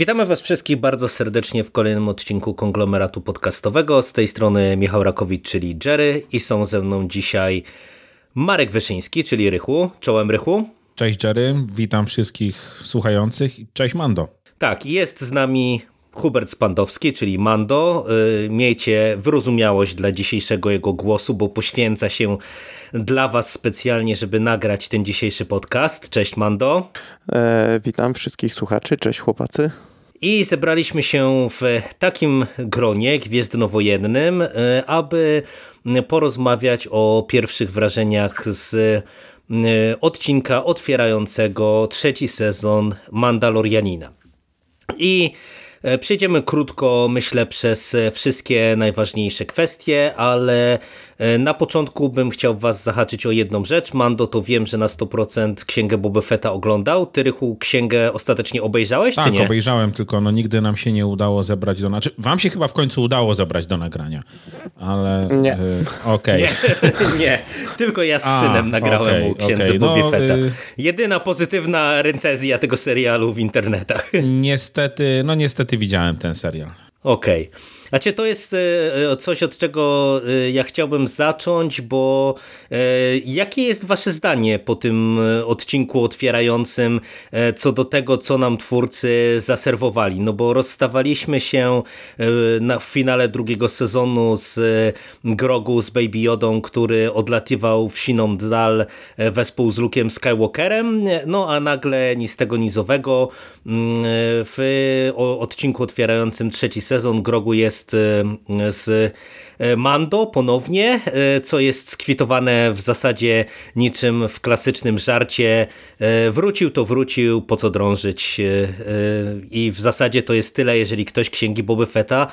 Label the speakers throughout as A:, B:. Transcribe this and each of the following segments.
A: Witamy Was wszystkich bardzo serdecznie w kolejnym odcinku konglomeratu podcastowego. Z tej strony Michał Rakowicz, czyli Jerry, i są ze mną dzisiaj Marek Wyszyński, czyli Rychu. Czołem Rychu.
B: Cześć Jerry, witam wszystkich słuchających. Cześć Mando.
A: Tak, jest z nami Hubert Spandowski, czyli Mando. Y, miejcie wyrozumiałość dla dzisiejszego jego głosu, bo poświęca się dla Was specjalnie, żeby nagrać ten dzisiejszy podcast. Cześć Mando.
C: E, witam wszystkich słuchaczy, cześć chłopacy.
A: I zebraliśmy się w takim gronie gwiezdnowojennym, y, aby porozmawiać o pierwszych wrażeniach z y, odcinka otwierającego trzeci sezon Mandalorianina. I E, przejdziemy krótko, myślę, przez e, wszystkie najważniejsze kwestie, ale e, na początku bym chciał was zahaczyć o jedną rzecz. Mando, to wiem, że na 100% księgę Boba Fetta oglądał. Ty, Rychu, księgę ostatecznie obejrzałeś,
B: tak,
A: czy nie?
B: obejrzałem, tylko no, nigdy nam się nie udało zebrać do... Znaczy, wam się chyba w końcu udało zebrać do nagrania, ale...
C: Nie.
B: Y, Okej.
A: Okay. Nie, nie, tylko ja z A, synem nagrałem okay, u księdze okay. no, Fetta. Y... Jedyna pozytywna recenzja tego serialu w internetach.
B: Niestety, no niestety widziałem ten serial.
A: Okej. Okay. Znaczy to jest e, e, coś, od czego e, ja chciałbym zacząć, bo jakie jest wasze zdanie po tym odcinku otwierającym co do tego, co nam twórcy zaserwowali? No bo rozstawaliśmy się na, w finale drugiego sezonu z Grogu, z Baby Yodą, który odlatywał w siną dal wespół z Luke'em Skywalkerem, no a nagle ni z tego nizowego mm, w odcinku otwierającym trzeci sezon Grogu jest jest e, z e, Mando ponownie, e, co jest skwitowane w zasadzie niczym w klasycznym żarcie. Wrócił to wrócił, po co drążyć i w zasadzie to jest tyle, jeżeli ktoś Księgi Boby Fetta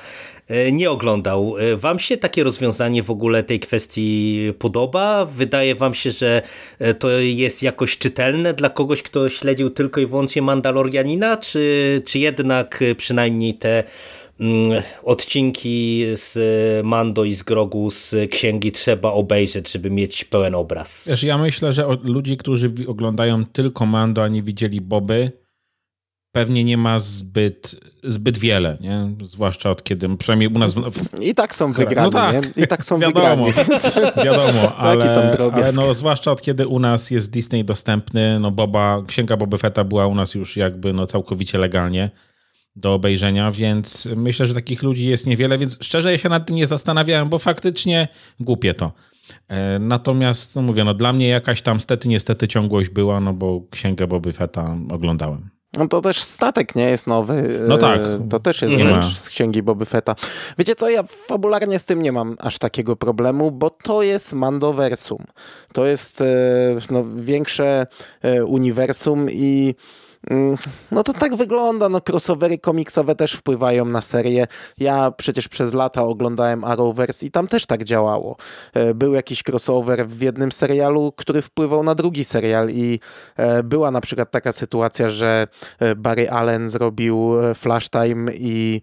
A: nie oglądał. Wam się takie rozwiązanie w ogóle tej kwestii podoba? Wydaje wam się, że to jest jakoś czytelne dla kogoś, kto śledził tylko i wyłącznie Mandalorianina, czy, czy jednak przynajmniej te odcinki z Mando i z Grogu z księgi trzeba obejrzeć, żeby mieć pełen obraz.
B: Wiesz, ja myślę, że ludzi, którzy oglądają tylko Mando, a nie widzieli Boby, pewnie nie ma zbyt, zbyt wiele, nie? zwłaszcza od kiedy, przynajmniej u nas... W...
C: I tak są wygrani, no tak, nie? I tak są
B: wiadomo, wygrani. Wiadomo, ale, ale no, zwłaszcza od kiedy u nas jest Disney dostępny, no Boba, księga Boba Fetta była u nas już jakby no całkowicie legalnie, do obejrzenia, więc myślę, że takich ludzi jest niewiele, więc szczerze ja się nad tym nie zastanawiałem, bo faktycznie głupie to. E, natomiast, no mówię, no dla mnie jakaś tam stety, niestety ciągłość była, no bo Księgę Boby Fetta oglądałem.
C: No to też statek nie jest nowy.
B: No tak.
C: E, to też jest rzecz z księgi Boby Fetta. Wiecie co, ja fabularnie z tym nie mam aż takiego problemu, bo to jest Mandoversum. To jest e, no, większe uniwersum i no to tak wygląda, no crossovery komiksowe też wpływają na serię. Ja przecież przez lata oglądałem Arrowverse i tam też tak działało. E, był jakiś crossover w jednym serialu, który wpływał na drugi serial i e, była na przykład taka sytuacja, że e, Barry Allen zrobił Flash Time i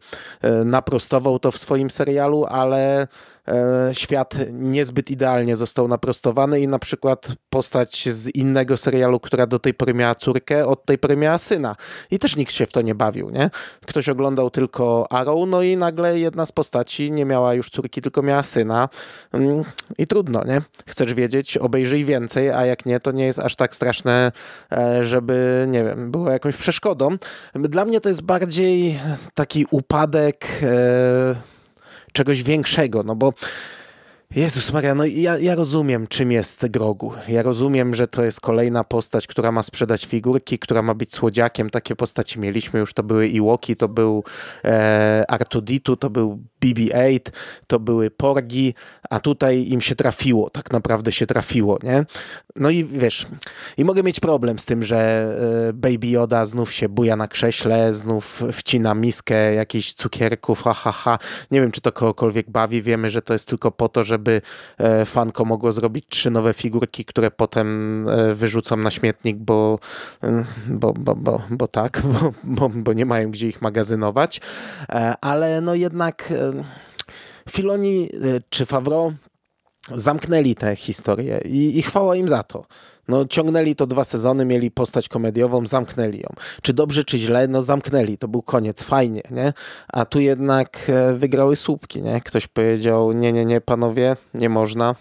C: naprostował to w swoim serialu, ale świat niezbyt idealnie został naprostowany i na przykład postać z innego serialu, która do tej pory miała córkę, od tej pory miała syna. I też nikt się w to nie bawił, nie? Ktoś oglądał tylko Arrow, no i nagle jedna z postaci nie miała już córki, tylko miała syna. Mm, I trudno, nie? Chcesz wiedzieć, obejrzyj więcej, a jak nie, to nie jest aż tak straszne, e, żeby, nie wiem, było jakąś przeszkodą. Dla mnie to jest bardziej taki upadek e, czegoś większego, no bo Jezus Maria, no ja, ja rozumiem, czym jest Grogu. Ja rozumiem, że to jest kolejna postać, która ma sprzedać figurki, która ma być słodziakiem. Takie postaci mieliśmy już, to były Iwoki, to był e, Artuditu, to był BB-8, to były Porgi, a tutaj im się trafiło, tak naprawdę się trafiło, nie? No i wiesz, i mogę mieć problem z tym, że e, Baby Yoda znów się buja na krześle, znów wcina miskę jakichś cukierków, ha, ha, ha. Nie wiem, czy to kogokolwiek bawi, wiemy, że to jest tylko po to, żeby e, fanko mogło zrobić trzy nowe figurki, które potem e, wyrzucą na śmietnik, bo, bo, bo, bo, bo tak, bo, bo, bo nie mają gdzie ich magazynować. Ale no jednak Filoni czy Favreau zamknęli tę historię i, i chwała im za to. No ciągnęli to dwa sezony, mieli postać komediową, zamknęli ją. Czy dobrze, czy źle? No zamknęli, to był koniec, fajnie, nie? A tu jednak e, wygrały słupki, nie? Ktoś powiedział, nie, nie, nie, panowie, nie można.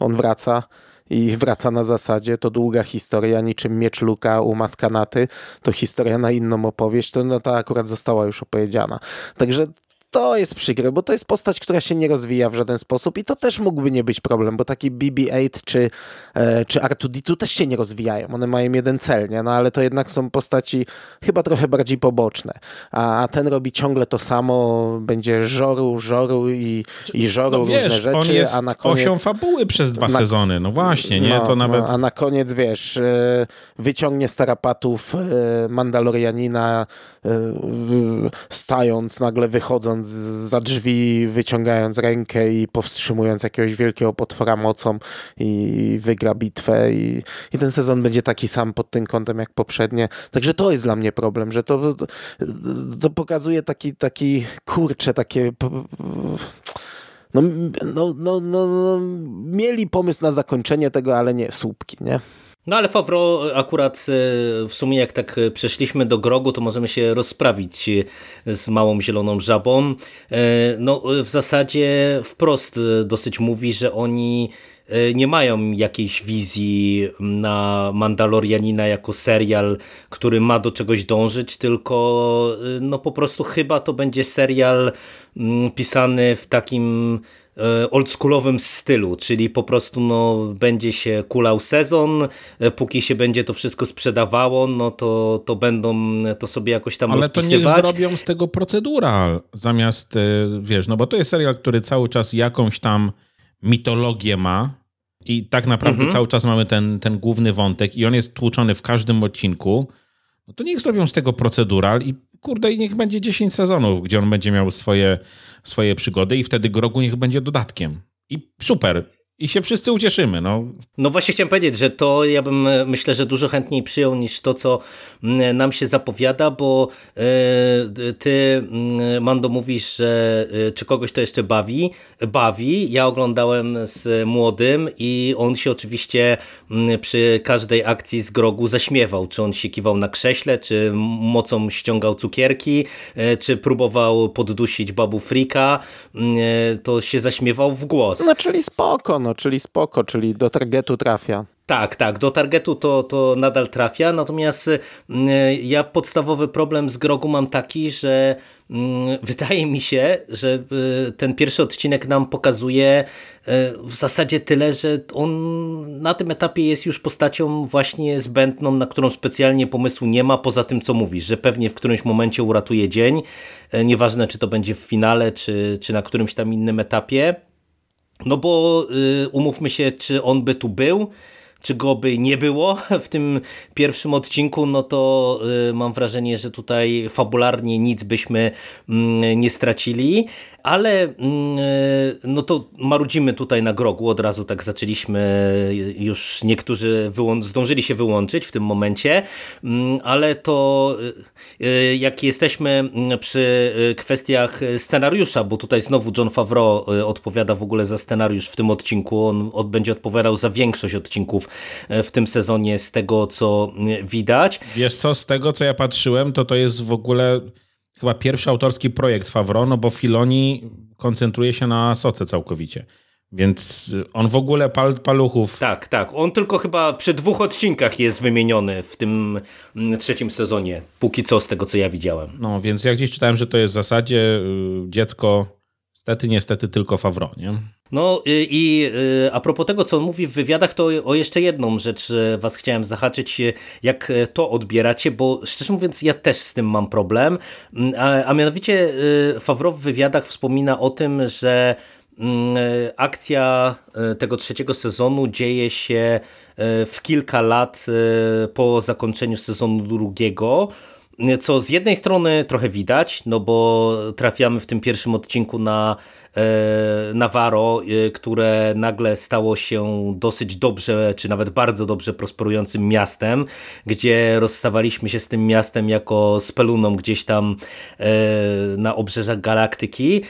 C: On wraca i wraca na zasadzie, to długa historia, niczym Miecz Luka u Maskanaty, to historia na inną opowieść, to no, ta akurat została już opowiedziana. Także to jest przykre, bo to jest postać, która się nie rozwija w żaden sposób i to też mógłby nie być problem, bo taki BB-8 czy, e, czy R2-D2 też się nie rozwijają. One mają jeden cel, nie? No ale to jednak są postaci chyba trochę bardziej poboczne. A, a ten robi ciągle to samo, będzie żoru, żoru i, i żoru no, wiesz, różne rzeczy,
B: on jest
C: a na koniec...
B: osią fabuły przez dwa na, sezony, no właśnie, nie?
C: No,
B: to nawet...
C: No, a na koniec, wiesz, e, wyciągnie starapatów e, Mandalorianina stając, nagle wychodząc za drzwi, wyciągając rękę i powstrzymując jakiegoś wielkiego potwora mocą i wygra bitwę i, i ten sezon będzie taki sam pod tym kątem jak poprzednie. Także to jest dla mnie problem, że to, to, to pokazuje taki, taki kurcze, takie no, no, no, no, mieli pomysł na zakończenie tego, ale nie słupki, nie?
A: No ale Favro akurat e, w sumie jak tak przeszliśmy do grogu, to możemy się rozprawić z małą zieloną żabą. E, no w zasadzie wprost dosyć mówi, że oni e, nie mają jakiejś wizji na Mandalorianina jako serial, który ma do czegoś dążyć, tylko no po prostu chyba to będzie serial pisany w takim E, oldschoolowym stylu, czyli po prostu no, będzie się kulał sezon, e, póki się będzie to wszystko sprzedawało, no to, to będą to sobie jakoś tam
B: Ale to niech zrobią z tego procedural, zamiast, e, wiesz, no bo to jest serial, który cały czas jakąś tam mitologię ma i tak naprawdę mhm. cały czas mamy ten, ten główny wątek i on jest tłuczony w każdym odcinku, no to niech zrobią z tego procedural i kurde, i niech będzie 10 sezonów, gdzie on będzie miał swoje, swoje przygody i wtedy Grogu niech będzie dodatkiem. I super i się wszyscy ucieszymy. No.
A: no właśnie chciałem powiedzieć, że to ja bym e, myślę, że dużo chętniej przyjął niż to, co nam się zapowiada, bo e, ty, Mando, mówisz, że e, czy kogoś to jeszcze bawi. Bawi. Ja oglądałem z młodym i on się oczywiście przy każdej akcji z grogu zaśmiewał. Czy on się kiwał na krześle, czy mocą ściągał cukierki, czy próbował poddusić babu Frika, to się zaśmiewał w głos.
C: No czyli spoko, no no, czyli spoko, czyli do targetu trafia.
A: Tak, tak, do targetu to, to nadal trafia, natomiast y, ja podstawowy problem z Grogu mam taki, że mm, wydaje mi się, że y, ten pierwszy odcinek nam pokazuje y, w zasadzie tyle, że on na tym etapie jest już postacią właśnie zbędną, na którą specjalnie pomysłu nie ma, poza tym co mówisz, że pewnie w którymś momencie uratuje dzień, nieważne czy to będzie w finale, czy, czy na którymś tam innym etapie, no bo y, umówmy się, czy on by tu był, czy go by nie było w tym pierwszym odcinku, no to y, mam wrażenie, że tutaj fabularnie nic byśmy mm, nie stracili, ale mm, no to marudzimy tutaj na grogu, od razu tak zaczęliśmy, już niektórzy zdążyli się wyłączyć w tym momencie, mm, ale to y, jak jesteśmy przy kwestiach scenariusza, bo tutaj znowu John Favreau odpowiada w ogóle za scenariusz w tym odcinku, on będzie odpowiadał za większość odcinków e, w tym sezonie z tego, co widać.
B: Wiesz co, z tego, co ja patrzyłem, to to jest w ogóle chyba pierwszy autorski projekt Favreau, no bo Filoni koncentruje się na soce całkowicie. Więc on w ogóle pal, paluchów.
A: Tak, tak. On tylko chyba przy dwóch odcinkach jest wymieniony w tym mm, trzecim sezonie. Póki co, z tego co ja widziałem.
B: No, więc ja gdzieś czytałem, że to jest w zasadzie y, dziecko Niestety, niestety tylko Favreau, nie?
A: No i y, a propos tego, co on mówi w wywiadach, to o jeszcze jedną rzecz y, was chciałem zahaczyć, jak to odbieracie, bo szczerze mówiąc ja też z tym mam problem, mm, a, a mianowicie Favreau w wywiadach wspomina o tym, że mm, akcja tego trzeciego sezonu dzieje się w kilka lat po zakończeniu sezonu drugiego, co z jednej strony trochę widać, no bo trafiamy w tym pierwszym odcinku na Navarro, które nagle stało się dosyć dobrze, czy nawet bardzo dobrze prosperującym miastem, gdzie rozstawaliśmy się z tym miastem jako z peluną gdzieś tam na obrzeżach galaktyki,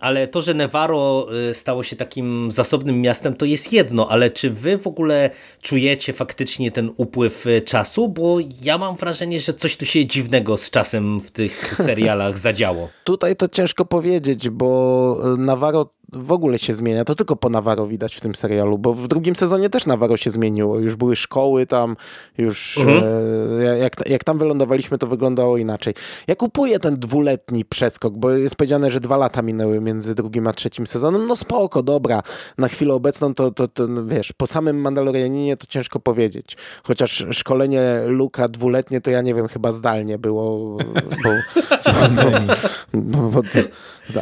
A: ale to, że Navarro stało się takim zasobnym miastem, to jest jedno, ale czy wy w ogóle czujecie faktycznie ten upływ czasu? Bo ja mam wrażenie, że coś tu się dziwnego z czasem w tych serialach zadziało.
C: Tutaj to ciężko powiedzieć, bo Navarro w ogóle się zmienia. To tylko po Navarro widać w tym serialu, bo w drugim sezonie też Navarro się zmieniło. Już były szkoły tam, już mhm. e, jak, jak tam wylądowaliśmy, to wyglądało inaczej. Ja kupuję ten dwuletni przeskok, bo jest powiedziane, że dwa lata minęły między drugim a trzecim sezonem. No spoko, dobra. Na chwilę obecną to, to, to no wiesz, po samym Mandalorianinie to ciężko powiedzieć. Chociaż szkolenie Luka dwuletnie to ja nie wiem, chyba zdalnie było, bo, bo, bo, bo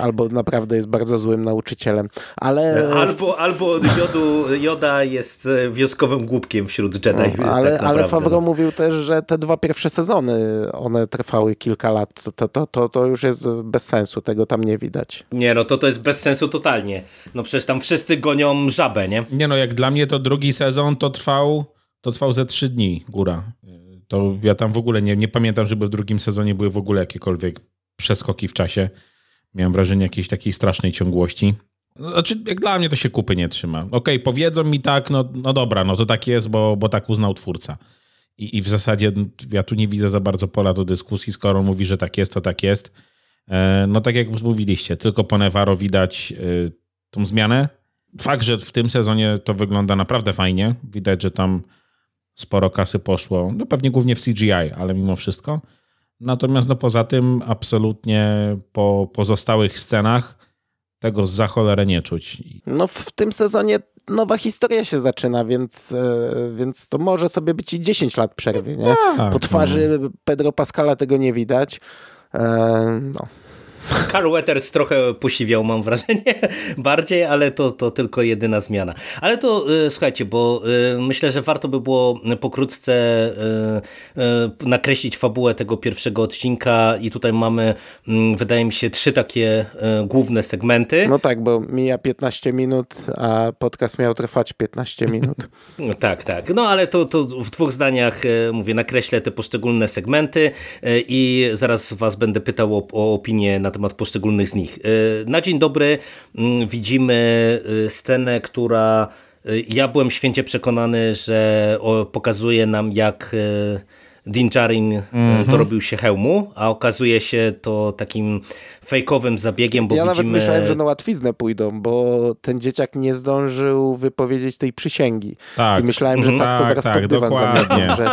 C: albo naprawdę jest bardzo złym nauczycielem. Ale...
A: Albo, albo Jodu, Joda jest e, wioskowym głupkiem wśród Jedi.
C: No, ale, tak ale Favreau mówił też, że te dwa pierwsze sezony, one trwały kilka lat. To, to, to, to już jest bez sensu, tego tam nie widać.
A: Nie, no to to jest bez sensu totalnie. No przecież tam wszyscy gonią żabę, nie?
B: Nie no, jak dla mnie to drugi sezon to trwał, to trwał ze trzy dni, góra. To ja tam w ogóle nie, nie pamiętam, żeby w drugim sezonie były w ogóle jakiekolwiek przeskoki w czasie. Miałem wrażenie jakiejś takiej strasznej ciągłości. Znaczy, jak dla mnie to się kupy nie trzyma. Okej, okay, powiedzą mi tak, no, no dobra, no to tak jest, bo, bo tak uznał twórca. I, I w zasadzie ja tu nie widzę za bardzo pola do dyskusji, skoro mówi, że tak jest, to tak jest. E, no tak jak mówiliście, tylko po Nevaro widać e, tą zmianę. Fakt, że w tym sezonie to wygląda naprawdę fajnie. Widać, że tam sporo kasy poszło, no pewnie głównie w CGI, ale mimo wszystko. Natomiast no poza tym absolutnie po pozostałych scenach tego za cholerę nie czuć.
C: No w tym sezonie nowa historia się zaczyna, więc, e, więc to może sobie być i 10 lat przerwy. Nie? Tak, po twarzy no. Pedro Pascala tego nie widać. E, no.
A: Carl Weathers trochę posiwiał, mam wrażenie, bardziej, ale to, to tylko jedyna zmiana. Ale to y, słuchajcie, bo y, myślę, że warto by było pokrótce y, nakreślić fabułę tego pierwszego odcinka i tutaj mamy, mm, wydaje mi się, trzy takie główne segmenty.
C: No tak, bo mija 15 minut, a podcast miał trwać 15 minut.
A: Tak, tak. No ale to, to w dwóch zdaniach, mówię, nakreślę te poszczególne segmenty i zaraz was będę pytał o, o opinię na temat poszczególnych z nich. E, na dzień dobry mm, widzimy e, scenę, która e, ja byłem święcie przekonany, że pokazuje nam jak Din Djarin mm -hmm. dorobił się hełmu, a okazuje się to takim fejkowym zabiegiem, bo
C: ja
A: widzimy...
C: nawet myślałem, że na łatwiznę pójdą, bo ten dzieciak nie zdążył wypowiedzieć tej przysięgi. Tak. I myślałem, że tak, to tak, zaraz tak, pod dywan
A: dokładnie. Że,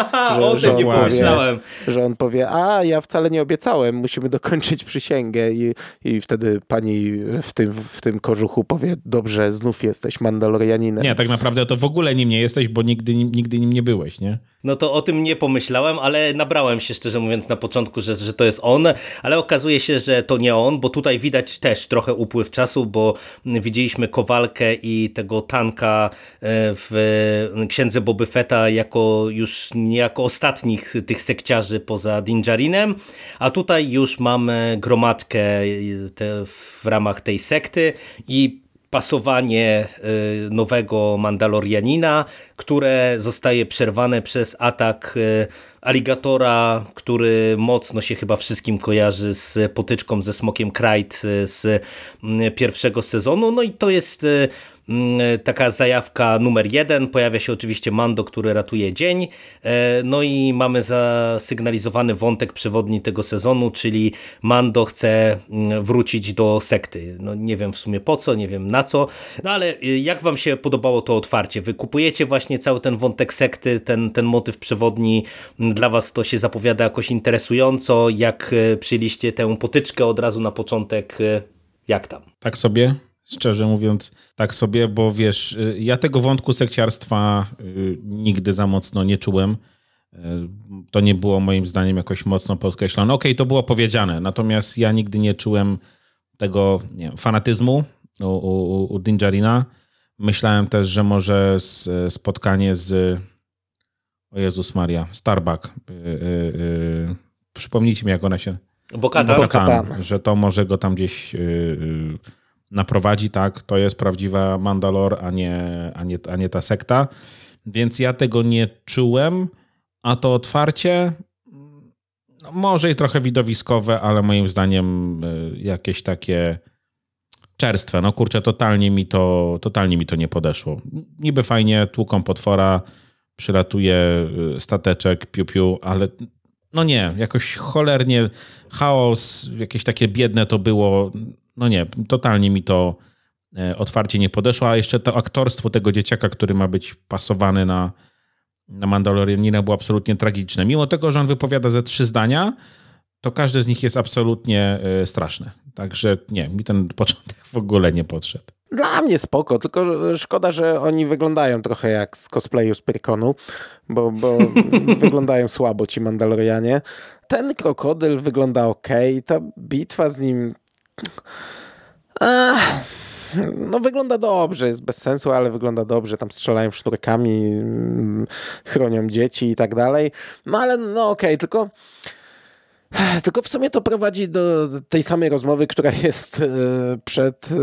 A: że, że, on powie,
C: że on powie, a ja wcale nie obiecałem, musimy dokończyć przysięgę i, i wtedy pani w tym, w tym kożuchu powie, dobrze, znów jesteś Mandalorianinem.
B: Nie, tak naprawdę to w ogóle nim nie jesteś, bo nigdy, nigdy nim nie byłeś, nie?
A: No to o tym nie pomyślałem, ale nabrałem się szczerze mówiąc na początku, że, że to jest on, ale okazuje się, że to nie on, bo tutaj widać też trochę upływ czasu, bo widzieliśmy Kowalkę i tego tanka e, w Księdze Boby Fetta jako już niejako ostatnich tych sekciarzy poza Dinjarinem, a tutaj już mamy gromadkę w ramach tej sekty i pasowanie y, nowego Mandalorianina, które zostaje przerwane przez atak y, aligatora, który mocno się chyba wszystkim kojarzy z potyczką ze Smokiem Krajt y, z pierwszego sezonu. No i to jest Mm, taka zajawka numer jeden. Pojawia się oczywiście Mando, który ratuje dzień. E, no i mamy zasygnalizowany wątek przewodni tego sezonu, czyli Mando chce mm, wrócić do sekty. No nie wiem w sumie po co, nie wiem na co, no ale y, jak wam się podobało to otwarcie? Wy kupujecie właśnie cały ten wątek sekty, ten, ten motyw przewodni, mm, dla was to się zapowiada jakoś interesująco, jak y, przyjęliście tę potyczkę od razu na początek, y, jak tam?
B: Tak sobie Szczerze mówiąc, tak sobie, bo wiesz, y, ja tego wątku sekciarstwa y, nigdy za mocno nie czułem. Y, to nie było moim zdaniem jakoś mocno podkreślone. Okej, okay, to było powiedziane, natomiast ja nigdy nie czułem tego nie wiem, fanatyzmu u, u, u Dinjarina. Myślałem też, że może spotkanie z o Jezus Maria, Starbuck. Yy, yy, przypomnijcie mi, jak ona się...
A: Bokatan.
B: Bokatan. Że to może go tam gdzieś... Naprowadzi, tak, to jest prawdziwa Mandalor, a nie, a nie, a nie ta sekta. Więc ja tego nie czułem, a to otwarcie no, może i trochę widowiskowe, ale moim zdaniem y, jakieś takie czerstwe. No kurczę, totalnie mi to, totalnie mi to nie podeszło. Niby fajnie, tłuką potwora, przylatuje y, stateczek, piu-piu, ale no nie, jakoś cholernie chaos, jakieś takie biedne to było. No nie, totalnie mi to e, otwarcie nie podeszło, a jeszcze to aktorstwo tego dzieciaka, który ma być pasowany na, na Mandalorianina było absolutnie tragiczne. Mimo tego, że on wypowiada ze trzy zdania, to każdy z nich jest absolutnie e, straszny. Także nie, mi ten początek w ogóle nie podszedł.
C: Dla mnie spoko, tylko szkoda, że oni wyglądają trochę jak z cosplayu z Pyrkonu, bo, bo wyglądają słabo ci Mandalorianie. Ten krokodyl wygląda ok, ta bitwa z nim... Ach, no wygląda dobrze, jest bez sensu, ale wygląda dobrze. Tam strzelają sznurkami, mm, chronią dzieci i tak dalej. No ale no okej, okay, tylko tylko w sumie to prowadzi do tej samej rozmowy, która jest e, przed e,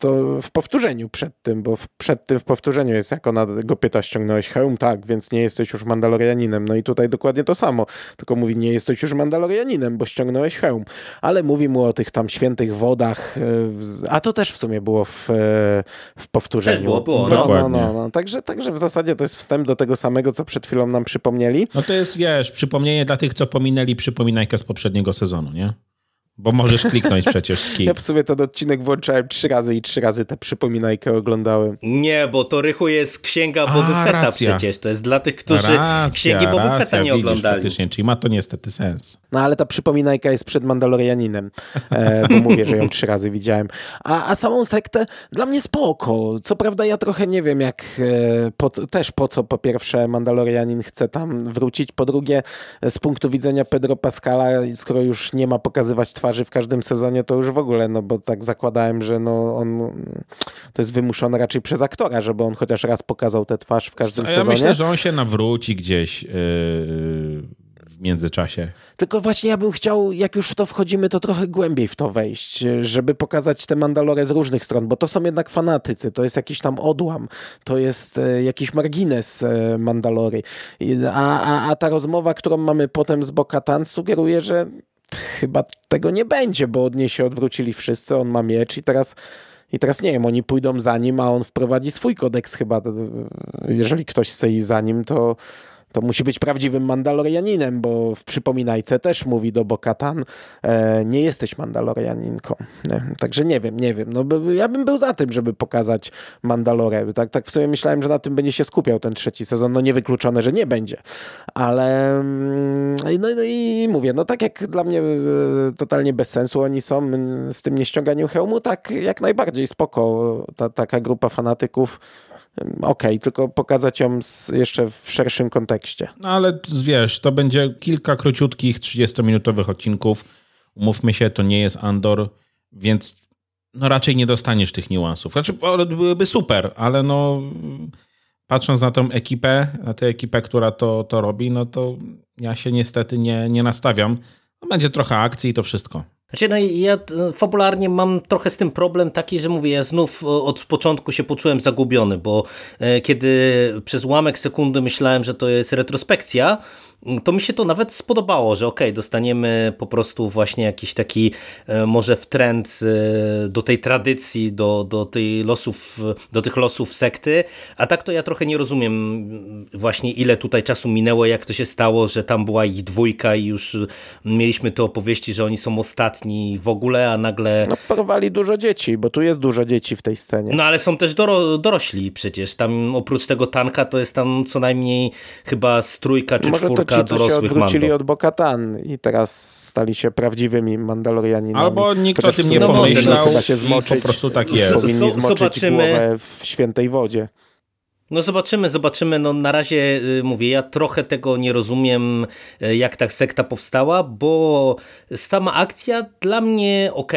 C: to w powtórzeniu przed tym, bo przed tym w powtórzeniu jest jak ona go pyta, ściągnąłeś hełm? Tak, więc nie jesteś już Mandalorianinem. No i tutaj dokładnie to samo. Tylko mówi, nie jesteś już Mandalorianinem, bo ściągnąłeś hełm. Ale mówi mu o tych tam świętych wodach, e, a to też w sumie było w, w powtórzeniu. Też
A: było, było.
C: No, no, no, no. Także, także w zasadzie to jest wstęp do tego samego, co przed chwilą nam przypomnieli.
B: No to jest, wiesz, przypomnienie dla tych, co pominęli przypominajkę z poprzedniego sezonu, nie? Bo możesz kliknąć przecież skip.
C: Ja w sumie ten odcinek włączałem trzy razy i trzy razy tę przypominajkę oglądałem.
A: Nie, bo to Rychu jest księga Boba Fetta przecież. To jest dla tych, którzy racja, księgi Boba Fetta nie oglądali.
B: Faktycznie, czyli ma to niestety sens.
C: No ale ta przypominajka jest przed Mandalorianinem, e, bo mówię, że ją trzy razy widziałem. A, a samą sektę dla mnie spoko. Co prawda ja trochę nie wiem, jak e, po, też po co po pierwsze Mandalorianin chce tam wrócić, po drugie z punktu widzenia Pedro Pascala, skoro już nie ma pokazywać twarzy twarzy w każdym sezonie, to już w ogóle, no bo tak zakładałem, że no on to jest wymuszone raczej przez aktora, żeby on chociaż raz pokazał tę twarz w każdym
B: ja
C: sezonie.
B: Ja myślę, że on się nawróci gdzieś yy, w międzyczasie.
C: Tylko właśnie ja bym chciał, jak już w to wchodzimy, to trochę głębiej w to wejść, żeby pokazać te Mandalore z różnych stron, bo to są jednak fanatycy, to jest jakiś tam odłam, to jest e, jakiś margines e, Mandalory. A, a, a ta rozmowa, którą mamy potem z Bokatan sugeruje, że chyba tego nie będzie, bo od niej się odwrócili wszyscy, on ma miecz i teraz i teraz nie wiem, oni pójdą za nim, a on wprowadzi swój kodeks chyba. Jeżeli ktoś chce iść za nim, to, to musi być prawdziwym Mandalorianinem, bo w przypominajce też mówi do Bokatan, e, nie jesteś Mandalorianinką. Nie? Także nie wiem, nie wiem. No, ja bym był za tym, żeby pokazać Mandalorę. Tak, tak w sumie myślałem, że na tym będzie się skupiał ten trzeci sezon. No niewykluczone, że nie będzie. Ale mm, no, no i mówię, no tak jak dla mnie e, totalnie bez sensu oni są z tym nieściąganiem hełmu, tak jak najbardziej spoko. Ta, taka grupa fanatyków okay, tylko pokazać ją jeszcze w szerszym kontekście.
B: No ale wiesz, to będzie kilka króciutkich, 30-minutowych odcinków. Umówmy się, to nie jest Andor, więc no raczej nie dostaniesz tych niuansów. Znaczy, byłyby super, ale no patrząc na tą ekipę, na tę ekipę, która to, to robi, no to ja się niestety nie, nie nastawiam. No, będzie trochę akcji i to wszystko.
A: Znaczy, no ja e, fabularnie mam trochę z tym problem taki, że mówię, ja znów od początku się poczułem zagubiony, bo e, kiedy przez ułamek sekundy myślałem, że to jest retrospekcja, to mi się to nawet spodobało, że okej, okay, dostaniemy po prostu właśnie jakiś taki e, może w trend e, do tej tradycji, do, do, tej losów, do tych losów sekty, a tak to ja trochę nie rozumiem właśnie ile tutaj czasu minęło, jak to się stało, że tam była ich dwójka i już mieliśmy te opowieści, że oni są ostatni w ogóle, a nagle...
C: No porwali dużo dzieci, bo tu jest dużo dzieci w tej scenie.
A: No ale są też doro dorośli przecież, tam oprócz tego tanka to jest tam co najmniej chyba strójka czy Może czwórka
C: ci,
A: dorosłych
C: się odwrócili Mando. od Bokatan i teraz stali się prawdziwymi Mandalorianinami.
B: Albo nikt o tym nie pomyślał chyba się zmoczyć, po prostu tak jest.
C: Powinni zmoczyć Zobaczymy. głowę w świętej wodzie.
A: No zobaczymy, zobaczymy. No na razie y, mówię, ja trochę tego nie rozumiem, y, jak ta sekta powstała, bo sama akcja dla mnie ok.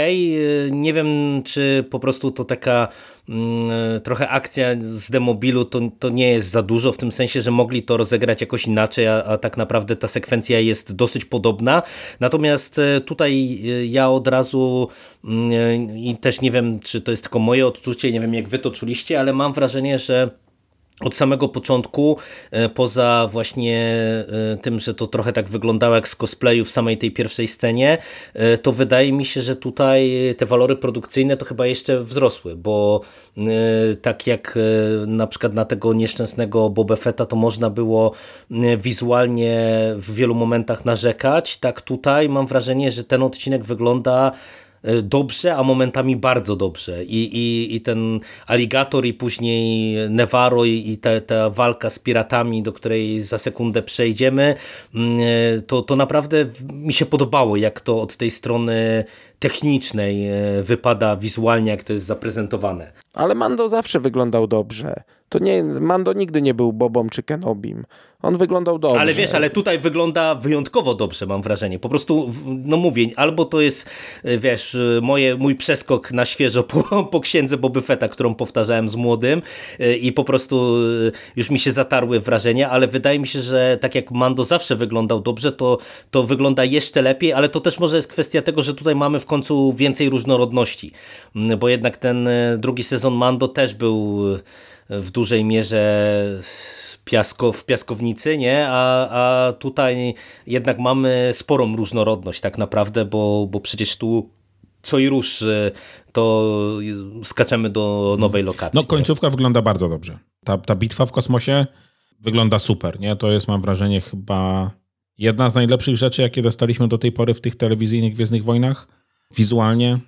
A: Nie wiem, czy po prostu to taka mm, trochę akcja z demobilu to, to nie jest za dużo, w tym sensie, że mogli to rozegrać jakoś inaczej, a, a tak naprawdę ta sekwencja jest dosyć podobna. Natomiast y, tutaj ja od razu mm, i też nie wiem, czy to jest tylko moje odczucie, nie wiem jak wy to czuliście, ale mam wrażenie, że od samego początku, e, poza właśnie e, tym, że to trochę tak wyglądało jak z cosplayu w samej tej pierwszej scenie, e, to wydaje mi się, że tutaj te walory produkcyjne to chyba jeszcze wzrosły, bo tak jak na przykład na tego nieszczęsnego Boba Fetta to można było wizualnie w wielu momentach narzekać, tak tutaj mam wrażenie, że ten odcinek wygląda dobrze, a momentami bardzo dobrze. I, i, i ten aligator i później Nevarro i, i ta, ta walka z piratami, do której za sekundę przejdziemy, mm, e, to, to naprawdę mi się podobało, jak to od tej strony technicznej e, wypada wizualnie, jak to jest zaprezentowane.
C: Ale Mando zawsze wyglądał dobrze. To nie, Mando nigdy nie był Bobą czy Kenobim. On wyglądał dobrze.
A: Ale wiesz, ale tutaj wygląda wyjątkowo dobrze, mam wrażenie. Po prostu, no mówię, albo to jest, e, wiesz, e, moje, mój przeskok na świeżo po, po księdze Boby Fetta, którą powtarzałem z młodym i po prostu już mi się zatarły wrażenia, ale wydaje mi się, że tak jak Mando zawsze wyglądał dobrze, to, to wygląda jeszcze lepiej, ale to też może jest kwestia tego, że tutaj mamy w końcu więcej różnorodności, bo jednak ten e, drugi sezon Mando też był e, w dużej mierze piasko, w piaskownicy, nie? A, a tutaj jednak mamy sporą różnorodność tak naprawdę, bo, bo przecież tu co i rusz e, to skaczemy do nowej lokacji.
B: No końcówka nie? wygląda bardzo dobrze. Ta, ta bitwa w kosmosie wygląda super, nie? To jest mam wrażenie chyba jedna z najlepszych rzeczy, jakie dostaliśmy do tej pory w tych telewizyjnych Gwiezdnych Wojnach. Wizualnie.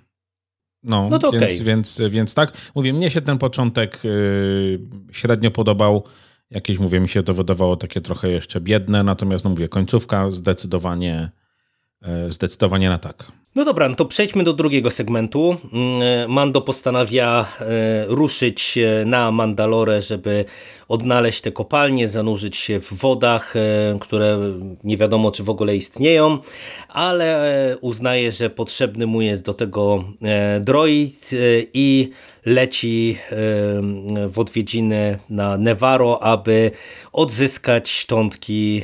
B: No, no to więc, okay. więc, więc tak. Mówię, mnie się ten początek yy, średnio podobał. Jakieś, mówię, mi się to wydawało takie trochę jeszcze biedne, natomiast, no mówię, końcówka zdecydowanie, yy, zdecydowanie na tak.
A: No dobra, no to przejdźmy do drugiego segmentu. Mm, Mando postanawia e, ruszyć na Mandalore, żeby odnaleźć te kopalnie, zanurzyć się w wodach, e, które nie wiadomo czy w ogóle istnieją, ale e, uznaje, że potrzebny mu jest do tego droid i leci w odwiedziny na Nevarro, aby odzyskać szczątki